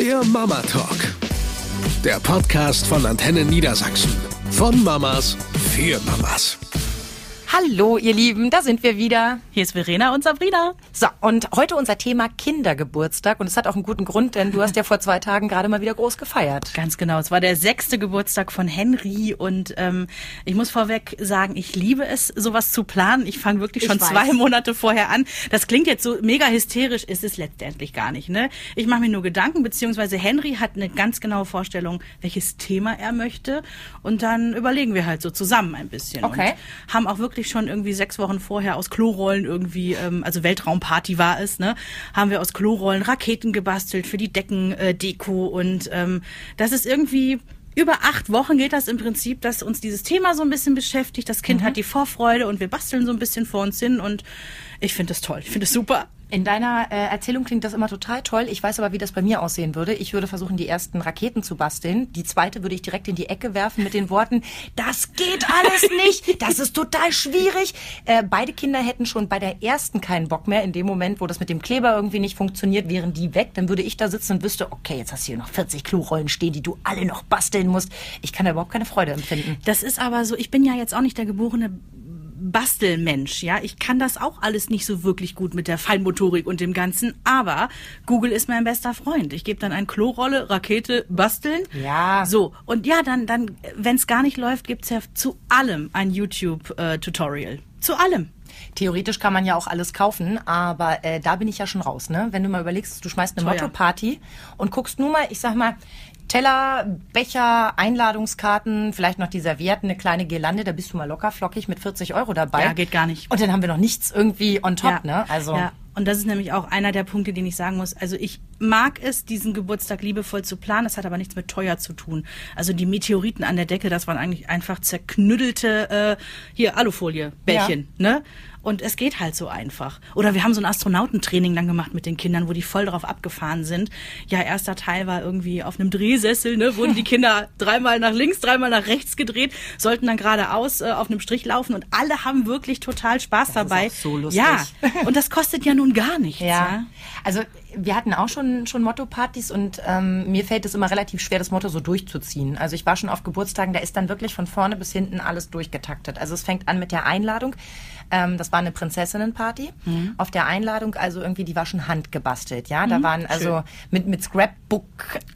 Der Mama Talk. Der Podcast von Antenne Niedersachsen. Von Mamas für Mamas. Hallo, ihr Lieben, da sind wir wieder. Hier ist Verena und Sabrina. So, und heute unser Thema Kindergeburtstag. Und es hat auch einen guten Grund, denn du hast ja vor zwei Tagen gerade mal wieder groß gefeiert. Ganz genau. Es war der sechste Geburtstag von Henry. Und ähm, ich muss vorweg sagen, ich liebe es, sowas zu planen. Ich fange wirklich schon zwei Monate vorher an. Das klingt jetzt so mega hysterisch, ist es letztendlich gar nicht. Ne? Ich mache mir nur Gedanken, beziehungsweise Henry hat eine ganz genaue Vorstellung, welches Thema er möchte. Und dann überlegen wir halt so zusammen ein bisschen. Okay. Und haben auch wirklich wirklich schon irgendwie sechs Wochen vorher aus Klorollen irgendwie, ähm, also Weltraumparty war es, ne, haben wir aus Klorollen Raketen gebastelt für die Deckendeko äh, und ähm, das ist irgendwie über acht Wochen geht das im Prinzip, dass uns dieses Thema so ein bisschen beschäftigt. Das Kind mhm. hat die Vorfreude und wir basteln so ein bisschen vor uns hin und ich finde das toll. Ich finde es super. In deiner äh, Erzählung klingt das immer total toll. Ich weiß aber, wie das bei mir aussehen würde. Ich würde versuchen, die ersten Raketen zu basteln. Die zweite würde ich direkt in die Ecke werfen mit den Worten, das geht alles nicht, das ist total schwierig. Äh, beide Kinder hätten schon bei der ersten keinen Bock mehr. In dem Moment, wo das mit dem Kleber irgendwie nicht funktioniert, wären die weg. Dann würde ich da sitzen und wüsste, okay, jetzt hast du hier noch 40 Klorollen stehen, die du alle noch basteln musst. Ich kann da überhaupt keine Freude empfinden. Das ist aber so, ich bin ja jetzt auch nicht der geborene Bastelmensch, ja. Ich kann das auch alles nicht so wirklich gut mit der Feinmotorik und dem Ganzen, aber Google ist mein bester Freund. Ich gebe dann ein Klorolle, Rakete, basteln. Ja. So, und ja, dann, dann wenn es gar nicht läuft, gibt's ja zu allem ein YouTube-Tutorial. Äh, zu allem. Theoretisch kann man ja auch alles kaufen, aber äh, da bin ich ja schon raus, ne? Wenn du mal überlegst, du schmeißt eine Motto-Party und guckst nur mal, ich sag mal, Teller, Becher, Einladungskarten, vielleicht noch die Servietten, eine kleine Girlande, da bist du mal locker flockig mit 40 Euro dabei. Ja, geht gar nicht. Und dann haben wir noch nichts irgendwie on top, ja. ne? Also. Ja. Und das ist nämlich auch einer der Punkte, den ich sagen muss. Also ich mag es, diesen Geburtstag liebevoll zu planen. Das hat aber nichts mit teuer zu tun. Also die Meteoriten an der Decke, das waren eigentlich einfach zerknüddelte äh, hier Alufolie Bällchen, ja. ne? Und es geht halt so einfach. Oder wir haben so ein Astronautentraining dann gemacht mit den Kindern, wo die voll drauf abgefahren sind. Ja, erster Teil war irgendwie auf einem Drehsessel, ne, wurden die Kinder dreimal nach links, dreimal nach rechts gedreht, sollten dann geradeaus äh, auf einem Strich laufen und alle haben wirklich total Spaß das dabei. Ist auch so lustig. Ja, und das kostet ja nun gar nichts. Ja. ja. Also wir hatten auch schon, schon Motto-Partys und ähm, mir fällt es immer relativ schwer, das Motto so durchzuziehen. Also ich war schon auf Geburtstagen, da ist dann wirklich von vorne bis hinten alles durchgetaktet. Also es fängt an mit der Einladung. Ähm, das war eine Prinzessinnenparty. Mhm. Auf der Einladung, also irgendwie, die war schon handgebastelt, ja. Da mhm, waren also schön. mit, mit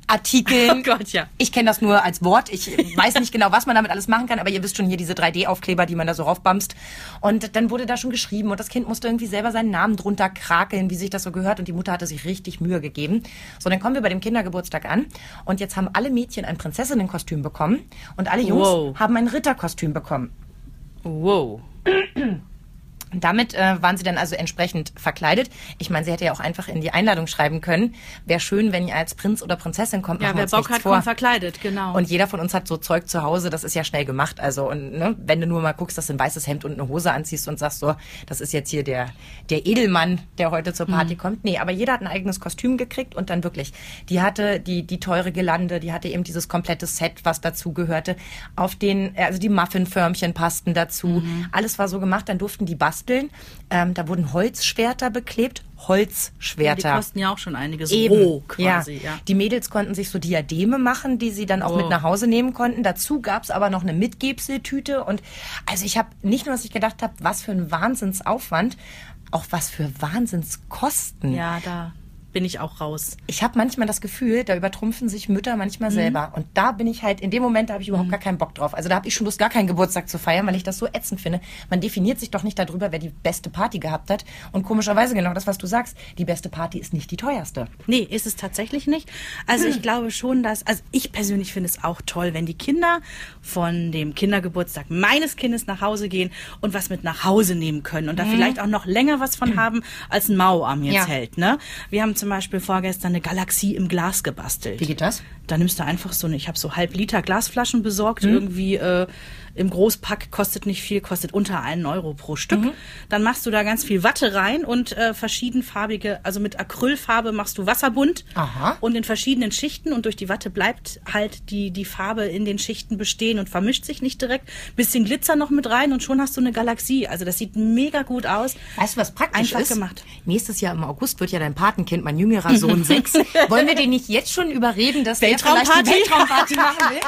Scrapbook-Artikeln. Oh Gott, ja. Ich kenne das nur als Wort. Ich weiß nicht genau, was man damit alles machen kann, aber ihr wisst schon hier diese 3D-Aufkleber, die man da so raufbamst. Und dann wurde da schon geschrieben und das Kind musste irgendwie selber seinen Namen drunter krakeln, wie sich das so gehört. Und die Mutter hatte sich richtig Mühe gegeben. So, dann kommen wir bei dem Kindergeburtstag an und jetzt haben alle Mädchen ein Prinzessinnenkostüm bekommen und alle Jungs wow. haben ein Ritterkostüm bekommen. Wow. Damit äh, waren sie dann also entsprechend verkleidet. Ich meine, sie hätte ja auch einfach in die Einladung schreiben können. Wäre schön, wenn ihr als Prinz oder Prinzessin kommt. Ja, wer Bock hat, vor. kommt verkleidet, genau. Und jeder von uns hat so Zeug zu Hause, das ist ja schnell gemacht. Also, und ne, wenn du nur mal guckst, dass du ein weißes Hemd und eine Hose anziehst und sagst so, das ist jetzt hier der, der Edelmann, der heute zur Party mhm. kommt. Nee, aber jeder hat ein eigenes Kostüm gekriegt und dann wirklich, die hatte die, die teure Gelande, die hatte eben dieses komplette Set, was dazu gehörte. Auf den, also die Muffinförmchen passten dazu. Mhm. Alles war so gemacht, dann durften die basteln basteln. Ähm, da wurden Holzschwerter beklebt. Holzschwerter. Ja, die kosten ja auch schon einiges Eben. roh quasi. Ja. ja. Die Mädels konnten sich so Diademe machen, die sie dann auch oh. mit nach Hause nehmen konnten. Dazu gab es aber noch eine Mitgebseltüte. Und also ich habe nicht nur, dass ich gedacht habe, was für ein Wahnsinnsaufwand, auch was für Wahnsinnskosten. Ja, da bin ich auch raus. Ich habe manchmal das Gefühl, da übertrumpfen sich Mütter manchmal mhm. selber. Und da bin ich halt, in dem Moment, da habe ich überhaupt mhm. gar keinen Bock drauf. Also da habe ich schon Lust, gar keinen Geburtstag zu feiern, weil ich das so ätzend finde. Man definiert sich doch nicht darüber, wer die beste Party gehabt hat. Und komischerweise genau das, was du sagst, die beste Party ist nicht die teuerste. Nee, ist es tatsächlich nicht. Also ich glaube schon, dass, also ich persönlich finde es auch toll, wenn die Kinder von dem Kindergeburtstag meines Kindes nach Hause gehen und was mit nach Hause nehmen können und da mhm. vielleicht auch noch länger was von haben, als ein Mauarm jetzt ja. hält. Ne? Wir haben zum Beispiel vorgestern eine Galaxie im Glas gebastelt. Wie geht das? Da nimmst du einfach so eine, ich habe so halb Liter Glasflaschen besorgt, mhm. irgendwie äh, im Großpack, kostet nicht viel, kostet unter einen Euro pro Stück. Dann machst du da ganz viel Watte rein und äh, verschiedenfarbige, also mit Acrylfarbe machst du wasserbunt Aha. und in verschiedenen Schichten und durch die Watte bleibt halt die, die Farbe in den Schichten bestehen und vermischt sich nicht direkt. Bisschen Glitzer noch mit rein und schon hast du eine Galaxie. Also das sieht mega gut aus. Weißt du, was praktisch Einfach ist? gemacht. Nächstes Jahr im August wird ja dein Patenkind, mein jüngerer Sohn, sechs. Wollen wir den nicht jetzt schon überreden, dass der vielleicht die Weltraumparty machen will?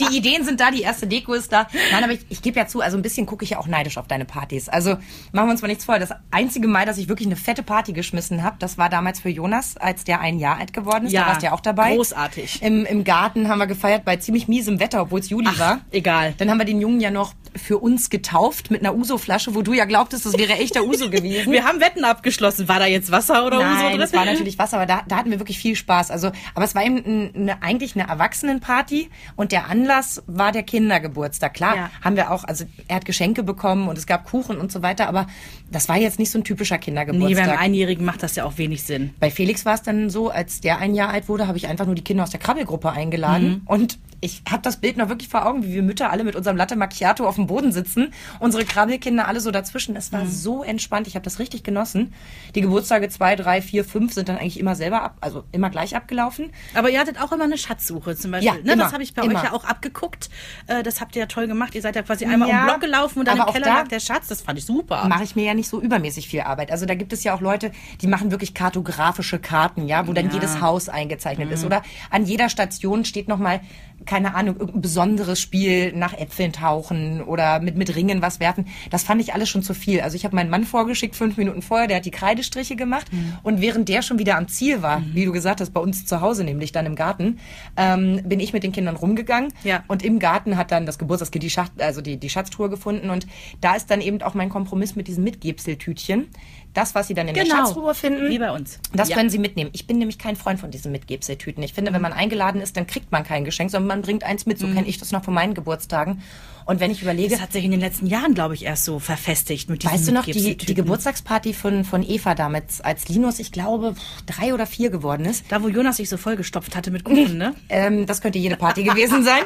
Die Ideen sind da, die erste Deko ist da. Nein, aber ich, ich gebe ja zu, also ein bisschen gucke ich ja auch neidisch auf deine Partys. Also machen wir uns mal nichts vor. Das einzige Mal, dass ich wirklich eine fette Party geschmissen habe, das war damals für Jonas, als der ein Jahr alt geworden ist. Ja, da warst du ja auch dabei. großartig. Im, Im Garten haben wir gefeiert bei ziemlich miesem Wetter, obwohl es Juli war. egal. Dann haben wir den Jungen ja noch für uns getauft mit einer Uso-Flasche, wo du ja glaubtest, das wäre echter Uso gewesen. Wir haben Wetten abgeschlossen. War da jetzt Wasser oder Nein, so drin? das war natürlich Wasser, aber da, da hatten wir wirklich viel Spaß. Also, aber es war eben ein, eine, eigentlich eine Erwachsenenparty und der Anlass war der Kindergeburtstag. Klar, Ja. Haben wir auch, also er hat Geschenke bekommen und es gab Kuchen und so weiter, aber das war jetzt nicht so ein typischer Nee, Kindergeburtstag. beim Einjährigen macht das ja auch wenig Sinn. Bei Felix war es dann so, als der ein Jahr alt wurde, habe ich einfach nur die Kinder aus der Krabbelgruppe eingeladen. Mhm. Und ich habe das Bild noch wirklich vor Augen, wie wir Mütter alle mit unserem Latte Macchiato auf dem Boden sitzen. Unsere Krabbelkinder alle so dazwischen. Es Mhm. war so entspannt. Ich habe das richtig genossen. Die Geburtstage zwei, drei, vier, fünf sind dann eigentlich immer selber ab, also immer gleich abgelaufen. Aber ihr hattet auch immer eine Schatzsuche zum Beispiel. Ja, ne, immer, das habe ich bei immer. euch ja auch abgeguckt. Äh, das habt ihr ja toll gemacht. Ihr seid ja quasi einmal Ja, um den Block gelaufen und dann im auch Keller da- lag der Schatz. Das fand ich super. mache ich mir ja nicht so übermäßig viel Arbeit. Also da gibt es ja auch Leute, die machen wirklich kartografische Karten, ja, wo dann jedes Haus eingezeichnet ist. Oder an jeder Station steht nochmal, keine Ahnung, irgendein besonderes Spiel nach Äpfeln tauchen oder mit, mit Ringen was werfen. Das fand ich alles schon zu viel. Also ich habe meinen Mann vorgeschickt, fünf Minuten vorher, der hat die Kreidestriche gemacht. Und während der schon wieder am Ziel war, wie du gesagt hast, bei uns zu Hause, nämlich dann im Garten, ähm, bin ich mit den Kindern rumgegangen. Ja. Und im Garten hat dann das Geburtstagskind die, Schacht, also die, die Schatztruhe gefunden. Und da ist dann eben auch mein Kompromiss mit diesen Mitgebseltütchen. Das, was sie dann in der Schatztruhe finden, Genau. Wie bei uns. das Ja. können sie mitnehmen. Ich bin nämlich kein Freund von diesen Mitgebseltüten. Ich finde, wenn man eingeladen ist, dann kriegt man kein Geschenk, sondern man bringt eins mit. So kenne ich das noch von meinen Geburtstagen. Und wenn ich überlege, Das hat sich in den letzten Jahren, glaube ich, erst so verfestigt mit diesen Weißt du noch, die, die Geburtstagsparty von, von Eva damals, als Linus, ich glaube, drei oder vier geworden ist? Da, wo Jonas sich so vollgestopft hatte mit Kuchen, ne? Ähm, das könnte jede Party gewesen sein.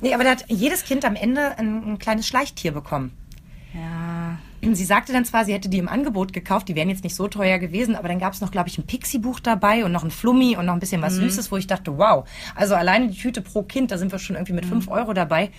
Nee, aber da hat jedes Kind am Ende ein, ein kleines Schleichtier bekommen. Sie sagte dann zwar, sie hätte die im Angebot gekauft, die wären jetzt nicht so teuer gewesen, aber dann gab es noch, glaube ich, ein Pixie-Buch dabei und noch ein Flummi und noch ein bisschen was Süßes, wo ich dachte, wow, also alleine die Tüte pro Kind, da sind wir schon irgendwie mit fünf Euro dabei.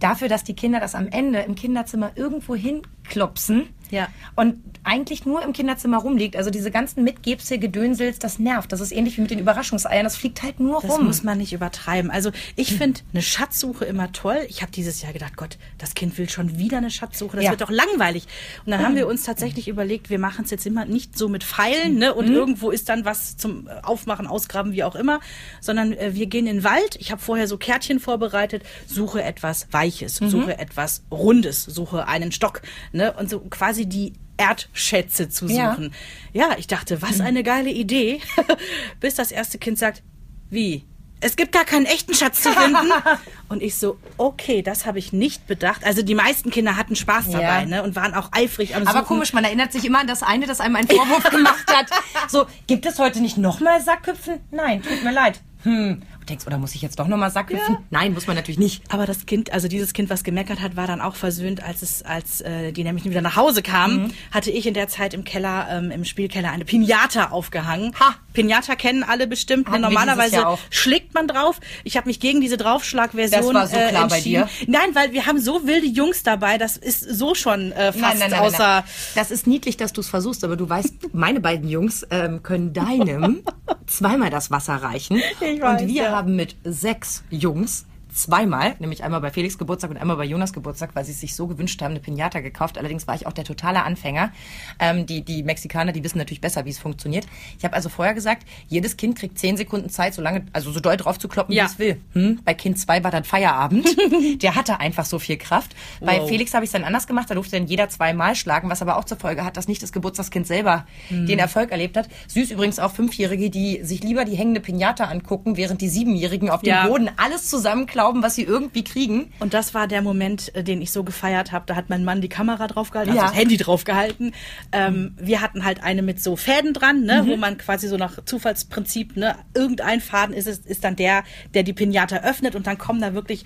Dafür, dass die Kinder das am Ende im Kinderzimmer irgendwo hinklopsen Ja. und eigentlich nur im Kinderzimmer rumliegt. Also diese ganzen Mitgebse-Gedönsels, das nervt. Das ist ähnlich wie mit den Überraschungseiern, das fliegt halt nur Das rum. muss man nicht übertreiben. Also ich finde eine Schatzsuche immer toll. Ich habe dieses Jahr gedacht, Gott, das Kind will schon wieder eine Schatzsuche. Das Ja. wird doch langweilig. Und dann haben wir uns tatsächlich überlegt, wir machen es jetzt immer nicht so mit Pfeilen ne? Mhm. und irgendwo ist dann was zum äh, Aufmachen, Ausgraben, wie auch immer, sondern äh, wir gehen in den Wald. Ich habe vorher so Kärtchen vorbereitet, suche etwas Weiches, Mhm. suche etwas Rundes, suche einen Stock ne? und so quasi die Erdschätze zu Ja. suchen. Ja, ich dachte, was eine geile Idee, bis das erste Kind sagt, wie? Es gibt gar keinen echten Schatz zu finden. Und ich so, okay, das habe ich nicht bedacht. Also die meisten Kinder hatten Spaß Ja. dabei ne, und waren auch eifrig am Suchen. Aber komisch, man erinnert sich immer an das eine, das einem einen Vorwurf gemacht hat. So, gibt es heute nicht nochmal Sackhüpfen? Nein, tut mir leid. Hm. Denkst, oder muss ich jetzt doch nochmal Sackhüpfen? Ja. Nein, muss man natürlich nicht. Aber das Kind, also dieses Kind, was gemeckert hat, war dann auch versöhnt, als es, als äh, die nämlich wieder nach Hause kamen, Mhm. hatte ich in der Zeit im Keller, ähm, im Spielkeller eine Pinata aufgehangen. Ha! Pinata kennen alle bestimmt. Ne? Normalerweise schlägt man drauf. Ich habe mich gegen diese Draufschlagversion Das war so äh, klar bei entschieden. dir. Nein, weil wir haben so wilde Jungs dabei, das ist so schon äh, fast außer. Das ist niedlich, dass du es versuchst, aber du weißt, meine beiden Jungs ähm, können deinem zweimal das Wasser reichen. Ich weiß, und wir ja. haben mit sechs Jungs zweimal, nämlich einmal bei Felix Geburtstag und einmal bei Jonas Geburtstag, weil sie es sich so gewünscht haben, eine Pinata gekauft. Allerdings war ich auch der totale Anfänger. Ähm, die, die Mexikaner, die wissen natürlich besser, wie es funktioniert. Ich habe also vorher gesagt, jedes Kind kriegt zehn Sekunden Zeit, so lange, also so doll drauf zu kloppen, Ja. wie es will. Hm? Bei Kind zwei war dann Feierabend. der hatte einfach so viel Kraft. Bei Wow. Felix habe ich es dann anders gemacht. Da durfte dann jeder zweimal schlagen, was aber auch zur Folge hat, dass nicht das Geburtstagskind selber Hm. den Erfolg erlebt hat. Süß übrigens auch Fünfjährige, die sich lieber die hängende Pinata angucken, während die Siebenjährigen auf dem Ja. Boden alles zusammenklatschen glauben, was sie irgendwie kriegen. Und das war der Moment, äh, den ich so gefeiert habe. Da hat mein Mann die Kamera draufgehalten, Ja. also das Handy draufgehalten. Ähm, wir hatten halt eine mit so Fäden dran, ne, Mhm. wo man quasi so nach Zufallsprinzip, ne, irgendein Faden ist es, ist dann der, der die Pinata öffnet und dann kommen da wirklich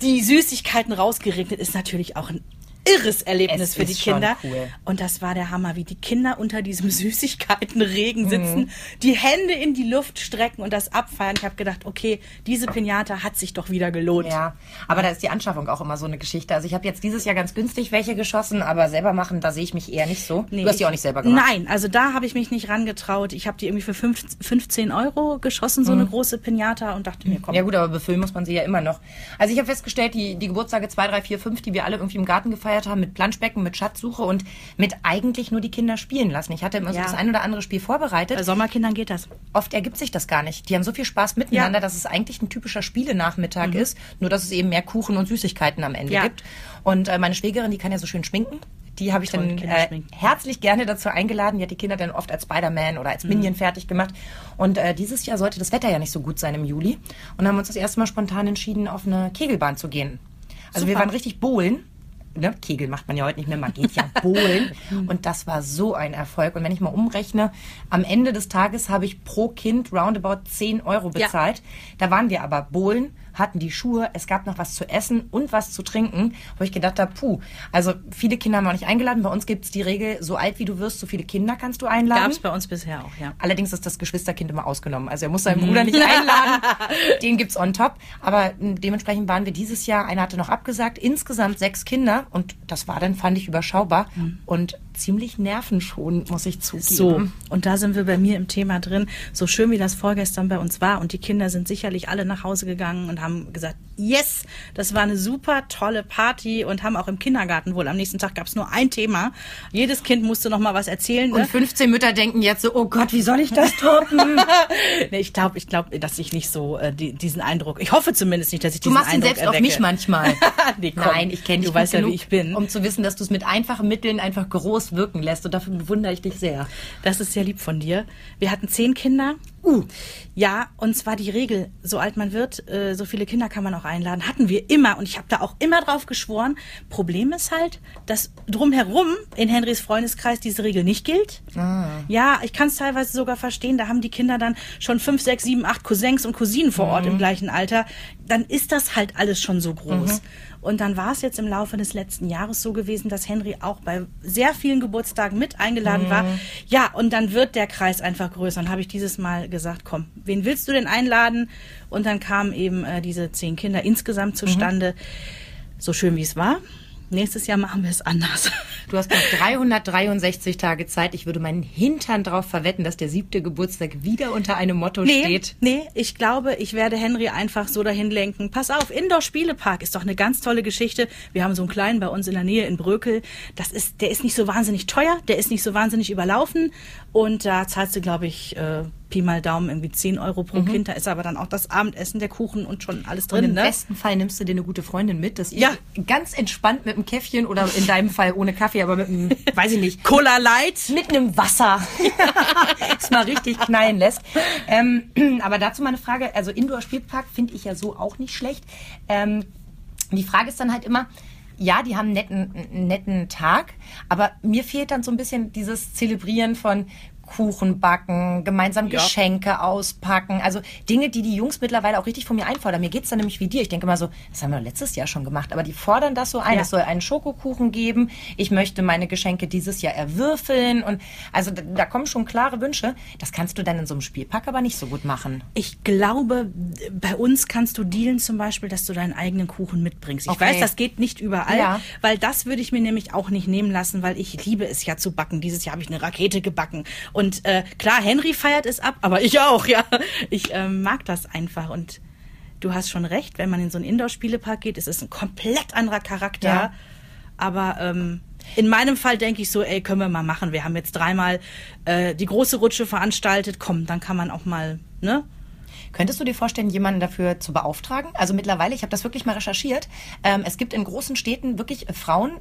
die Süßigkeiten rausgeregnet. Ist natürlich auch ein irres Erlebnis Es für die Kinder. cool. Und das war der Hammer, wie die Kinder unter diesem Süßigkeitenregen Mhm. sitzen, die Hände in die Luft strecken und das abfeiern. Ich habe gedacht, okay, diese Pinata hat sich doch wieder gelohnt. Ja, aber da ist die Anschaffung auch immer so eine Geschichte. Also ich habe jetzt dieses Jahr ganz günstig welche geschossen, aber selber machen, da sehe ich mich eher nicht so. Nee, du hast die auch nicht selber gemacht. Nein, also da habe ich mich nicht rangetraut. Ich habe die irgendwie für fünf- 15 Euro geschossen, so eine große Pinata und dachte mir, komm. Mhm. Ja gut, aber befüllen muss man sie ja immer noch. Also ich habe festgestellt, die, die Geburtstage 2, 3, 4, 5, die wir alle irgendwie im Garten gefeiert haben, mit Planschbecken, mit Schatzsuche und mit eigentlich nur die Kinder spielen lassen. Ich hatte immer so Ja. das ein oder andere Spiel vorbereitet. Bei Sommerkindern geht das. Oft ergibt sich das gar nicht. Die haben so viel Spaß miteinander, Ja. dass es eigentlich ein typischer Spielenachmittag ist, nur dass es eben mehr Kuchen und Süßigkeiten am Ende Ja. gibt. Und äh, meine Schwägerin, die kann ja so schön schminken. Die habe ich Toll, dann äh, herzlich gerne dazu eingeladen. Die hat die Kinder dann oft als Spider-Man oder Mhm. als Minion fertig gemacht. Und äh, dieses Jahr sollte das Wetter ja nicht so gut sein im Juli. Und haben uns das erste Mal spontan entschieden, auf eine Kegelbahn zu gehen. Also wir Super. waren richtig bowlen. Ne? Kegel macht man ja heute nicht mehr, man geht ja bowlen. Und das war so ein Erfolg. Und wenn ich mal umrechne, am Ende des Tages habe ich pro Kind roundabout 10 Euro Ja. bezahlt. Da waren wir aber bowlen, hatten die Schuhe, es gab noch was zu essen und was zu trinken, wo ich gedacht habe, puh, also viele Kinder haben wir auch nicht eingeladen. Bei uns gibt es die Regel, so alt wie du wirst, so viele Kinder kannst du einladen. Gab es bei uns bisher auch, ja. Allerdings ist das Geschwisterkind immer ausgenommen. Also er muss seinen Bruder nicht einladen. Den gibt's on top. Aber mh, dementsprechend waren wir dieses Jahr, einer hatte noch abgesagt, insgesamt sechs Kinder. Und das war dann, fand ich, überschaubar. Und ziemlich nervenschonend, muss ich zugeben. So, und da sind wir bei mir im Thema drin. So schön wie das vorgestern bei uns war und die Kinder sind sicherlich alle nach Hause gegangen und haben gesagt, yes, das war eine super tolle Party und haben auch im Kindergarten wohl am nächsten Tag gab es nur ein Thema. Jedes Kind musste noch mal was erzählen. Und Ne? 15 Mütter denken jetzt so, oh Gott, wie soll ich das toppen? nee, ich glaube, ich glaube, dass ich nicht so äh, die, diesen Eindruck. Ich hoffe zumindest nicht, dass ich Du diesen machst ihn Eindruck selbst auf mich manchmal. Nee, Nein, ich kenne dich du weißt ja, wie ich bin. um zu wissen, dass du es mit einfachen Mitteln einfach groß wirken lässt. Und dafür bewundere ich dich sehr. Das ist sehr lieb von dir. Wir hatten zehn Kinder. Uh. Ja, und zwar die Regel, so alt man wird, äh, so viele Kinder kann man auch einladen. Hatten wir immer und ich habe da auch immer drauf geschworen. Problem ist halt, dass drumherum in Henrys Freundeskreis diese Regel nicht gilt. Ja, ich kann es teilweise sogar verstehen. Da haben die Kinder dann schon fünf, sechs, sieben, acht Cousins und Cousinen vor Ort im gleichen Alter. Dann ist das halt alles schon so groß. Und dann war es jetzt im Laufe des letzten Jahres so gewesen, dass Henry auch bei sehr vielen Geburtstagen mit eingeladen war. Ja, und dann wird der Kreis einfach größer. Und habe ich dieses Mal gesagt, komm, wen willst du denn einladen? Und dann kamen eben äh, diese zehn Kinder insgesamt zustande. So schön wie es war. Nächstes Jahr machen wir es anders. Du hast noch 363 Tage Zeit. Ich würde meinen Hintern drauf verwetten, dass der siebte Geburtstag wieder unter einem Motto Nee, steht. nee, ich glaube, ich werde Henry einfach so dahin lenken. Pass auf, Indoor-Spielepark ist doch eine ganz tolle Geschichte. Wir haben so einen kleinen bei uns in der Nähe in Brökel. Das ist, der ist nicht so wahnsinnig teuer, der ist nicht so wahnsinnig überlaufen. Und da zahlst du, glaube ich, äh, Pi mal Daumen irgendwie 10 Euro pro Kind. Da ist aber dann auch das Abendessen, der Kuchen und schon alles Und drin, im ne? besten Fall nimmst du dir eine gute Freundin mit, dass ihr Ja. ganz entspannt mit einem Käffchen oder in deinem Fall ohne Kaffee, aber mit einem, weiß ich nicht, Cola Light. mit einem Wasser es mal richtig knallen lässt. Ähm, aber dazu meine Frage, also Indoor-Spielpark finde ich ja so auch nicht schlecht. Ähm, die Frage ist dann halt immer, ja, die haben einen netten, einen netten Tag, aber mir fehlt dann so ein bisschen dieses Zelebrieren von Kuchen backen, gemeinsam Ja. Geschenke auspacken. Also Dinge, die die Jungs mittlerweile auch richtig von mir einfordern. Mir geht's dann nämlich wie dir. Ich denke mal so, das haben wir letztes Jahr schon gemacht, aber die fordern das so ein. Ja. Es soll einen Schokokuchen geben. Ich möchte meine Geschenke dieses Jahr erwürfeln. Und also da, da kommen schon klare Wünsche. Das kannst du dann in so einem Spielpack aber nicht so gut machen. Ich glaube, bei uns kannst du dealen zum Beispiel, dass du deinen eigenen Kuchen mitbringst. Ich Okay. weiß, das geht nicht überall, Ja. weil das würde ich mir nämlich auch nicht nehmen lassen, weil ich liebe es ja zu backen. Dieses Jahr habe ich eine Rakete gebacken. Und äh, klar, Henry feiert es ab, aber ich auch, ja. Ich ähm, mag das einfach und du hast schon recht, wenn man in so einen Indoor-Spielepark geht, ist es ein komplett anderer Charakter. Ja. Aber ähm, in meinem Fall denke ich so, ey, können wir mal machen. Wir haben jetzt dreimal äh, die große Rutsche veranstaltet. Komm, dann kann man auch mal, ne? Könntest du dir vorstellen, jemanden dafür zu beauftragen? Also mittlerweile, ich habe das wirklich mal recherchiert, ähm, es gibt in großen Städten wirklich Frauen,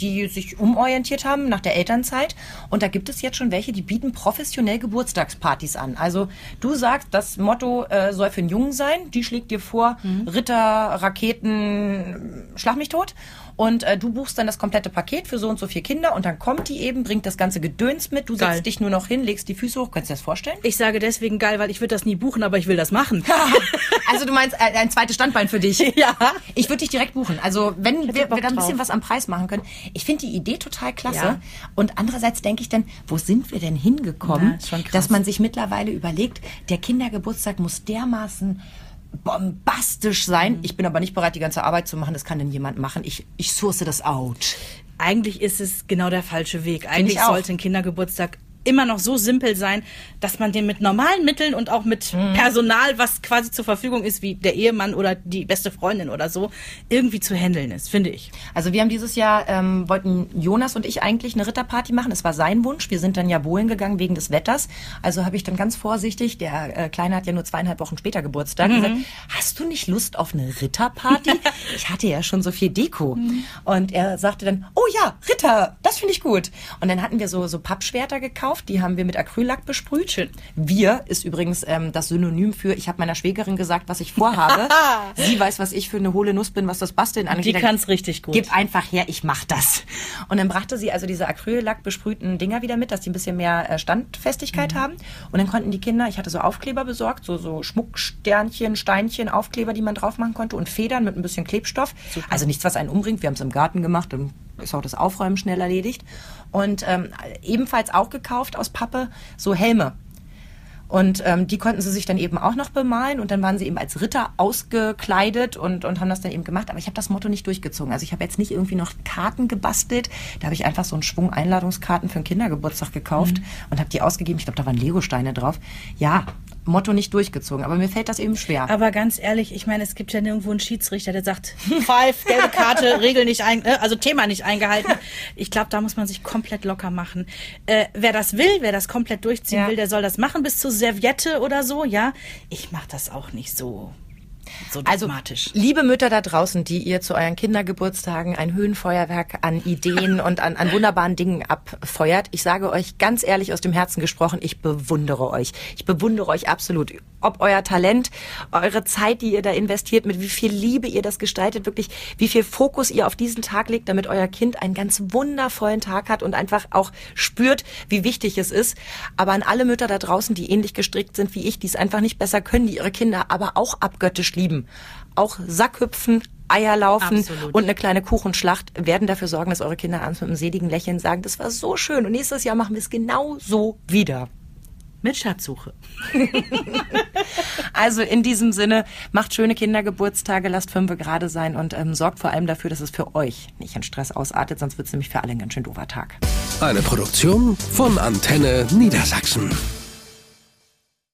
die sich umorientiert haben nach der Elternzeit. Und da gibt es jetzt schon welche, die bieten professionell Geburtstagspartys an. Also du sagst, das Motto äh, soll für einen Jungen sein. Die schlägt dir vor, mhm. Ritter, Raketen, schlag mich tot und äh, du buchst dann das komplette Paket für so und so vier Kinder und dann kommt die eben, bringt das ganze Gedöns mit, du geil. setzt dich nur noch hin, legst die Füße hoch. Kannst du dir das vorstellen? Ich sage deswegen geil, weil ich würde das nie buchen, aber ich will das machen. also du meinst äh, ein zweites Standbein für dich? ja. Ich würde dich direkt buchen. Also wenn wir, wir da ein bisschen was am Preis machen können. Ich finde die Idee total klasse. Ja. Und andererseits denke ich dann, wo sind wir denn hingekommen, ja, dass man sich mittlerweile überlegt, der Kindergeburtstag muss dermaßen bombastisch sein. Mhm. Ich bin aber nicht bereit, die ganze Arbeit zu machen. Das kann denn jemand machen. Ich, ich source das out. Eigentlich ist es genau der falsche Weg. Eigentlich sollte ein Kindergeburtstag immer noch so simpel sein, dass man den mit normalen Mitteln und auch mit mhm. Personal, was quasi zur Verfügung ist, wie der Ehemann oder die beste Freundin oder so, irgendwie zu handeln ist, finde ich. Also wir haben dieses Jahr, ähm, wollten Jonas und ich eigentlich eine Ritterparty machen. Das war sein Wunsch. Wir sind dann ja wohin gegangen wegen des Wetters. Also habe ich dann ganz vorsichtig, der äh, Kleine hat ja nur zweieinhalb Wochen später Geburtstag, mhm. gesagt, hast du nicht Lust auf eine Ritterparty? ich hatte ja schon so viel Deko. Mhm. Und er sagte dann, oh ja, Ritter, das finde ich gut. Und dann hatten wir so, so Pappschwerter gekauft. Die haben wir mit Acryllack besprüht. Schön. Wir ist übrigens ähm, das Synonym für, ich habe meiner Schwägerin gesagt, was ich vorhabe. Sie weiß, was ich für eine hohle Nuss bin, was das Basteln angeht. Die kann es richtig gut. Gib einfach her, ich mach das. Und dann brachte sie also diese Acryllack besprühten Dinger wieder mit, dass die ein bisschen mehr äh, Standfestigkeit mhm. haben. Und dann konnten die Kinder, ich hatte so Aufkleber besorgt, so, so Schmucksternchen, Steinchen, Aufkleber, die man drauf machen konnte und Federn mit ein bisschen Klebstoff. Super. Also nichts, was einen umbringt. Wir haben es im Garten gemacht, dann ist auch das Aufräumen schnell erledigt. Und ähm, ebenfalls auch gekauft aus Pappe so Helme. Und ähm, die konnten sie sich dann eben auch noch bemalen und dann waren sie eben als Ritter ausgekleidet und, und haben das dann eben gemacht. Aber ich habe das Motto nicht durchgezogen. Also ich habe jetzt nicht irgendwie noch Karten gebastelt. Da habe ich einfach so einen Schwung Einladungskarten für einen Kindergeburtstag gekauft mhm. und habe die ausgegeben. Ich glaube, da waren Legosteine drauf. Ja, Motto nicht durchgezogen. Aber mir fällt das eben schwer. Aber ganz ehrlich, ich meine, es gibt ja nirgendwo einen Schiedsrichter, der sagt, Five, gelbe Karte, Regel nicht ein, äh, also Thema nicht eingehalten. Ich glaube, da muss man sich komplett locker machen. Äh, wer das will, wer das komplett durchziehen ja. will, der soll das machen bis zur Serviette oder so, ja. Ich mache das auch nicht so so also, dogmatisch. Also, liebe Mütter da draußen, die ihr zu euren Kindergeburtstagen ein Höhenfeuerwerk an Ideen und an, an wunderbaren Dingen abfeuert, ich sage euch ganz ehrlich aus dem Herzen gesprochen, ich bewundere euch. Ich bewundere euch absolut. Ob euer Talent, eure Zeit, die ihr da investiert, mit wie viel Liebe ihr das gestaltet, wirklich, wie viel Fokus ihr auf diesen Tag legt, damit euer Kind einen ganz wundervollen Tag hat und einfach auch spürt, wie wichtig es ist. Aber an alle Mütter da draußen, die ähnlich gestrickt sind wie ich, die es einfach nicht besser können, die ihre Kinder aber auch abgöttisch lieben. Auch Sackhüpfen, Eierlaufen Absolut. und eine kleine Kuchenschlacht werden dafür sorgen, dass eure Kinder abends mit einem seligen Lächeln sagen, das war so schön und nächstes Jahr machen wir es genau so wieder. Mit Schatzsuche. also in diesem Sinne, macht schöne Kindergeburtstage, lasst fünf gerade sein und ähm, sorgt vor allem dafür, dass es für euch nicht in Stress ausartet, sonst wird es nämlich für alle ein ganz schön doofer Tag. Eine Produktion von Antenne Niedersachsen.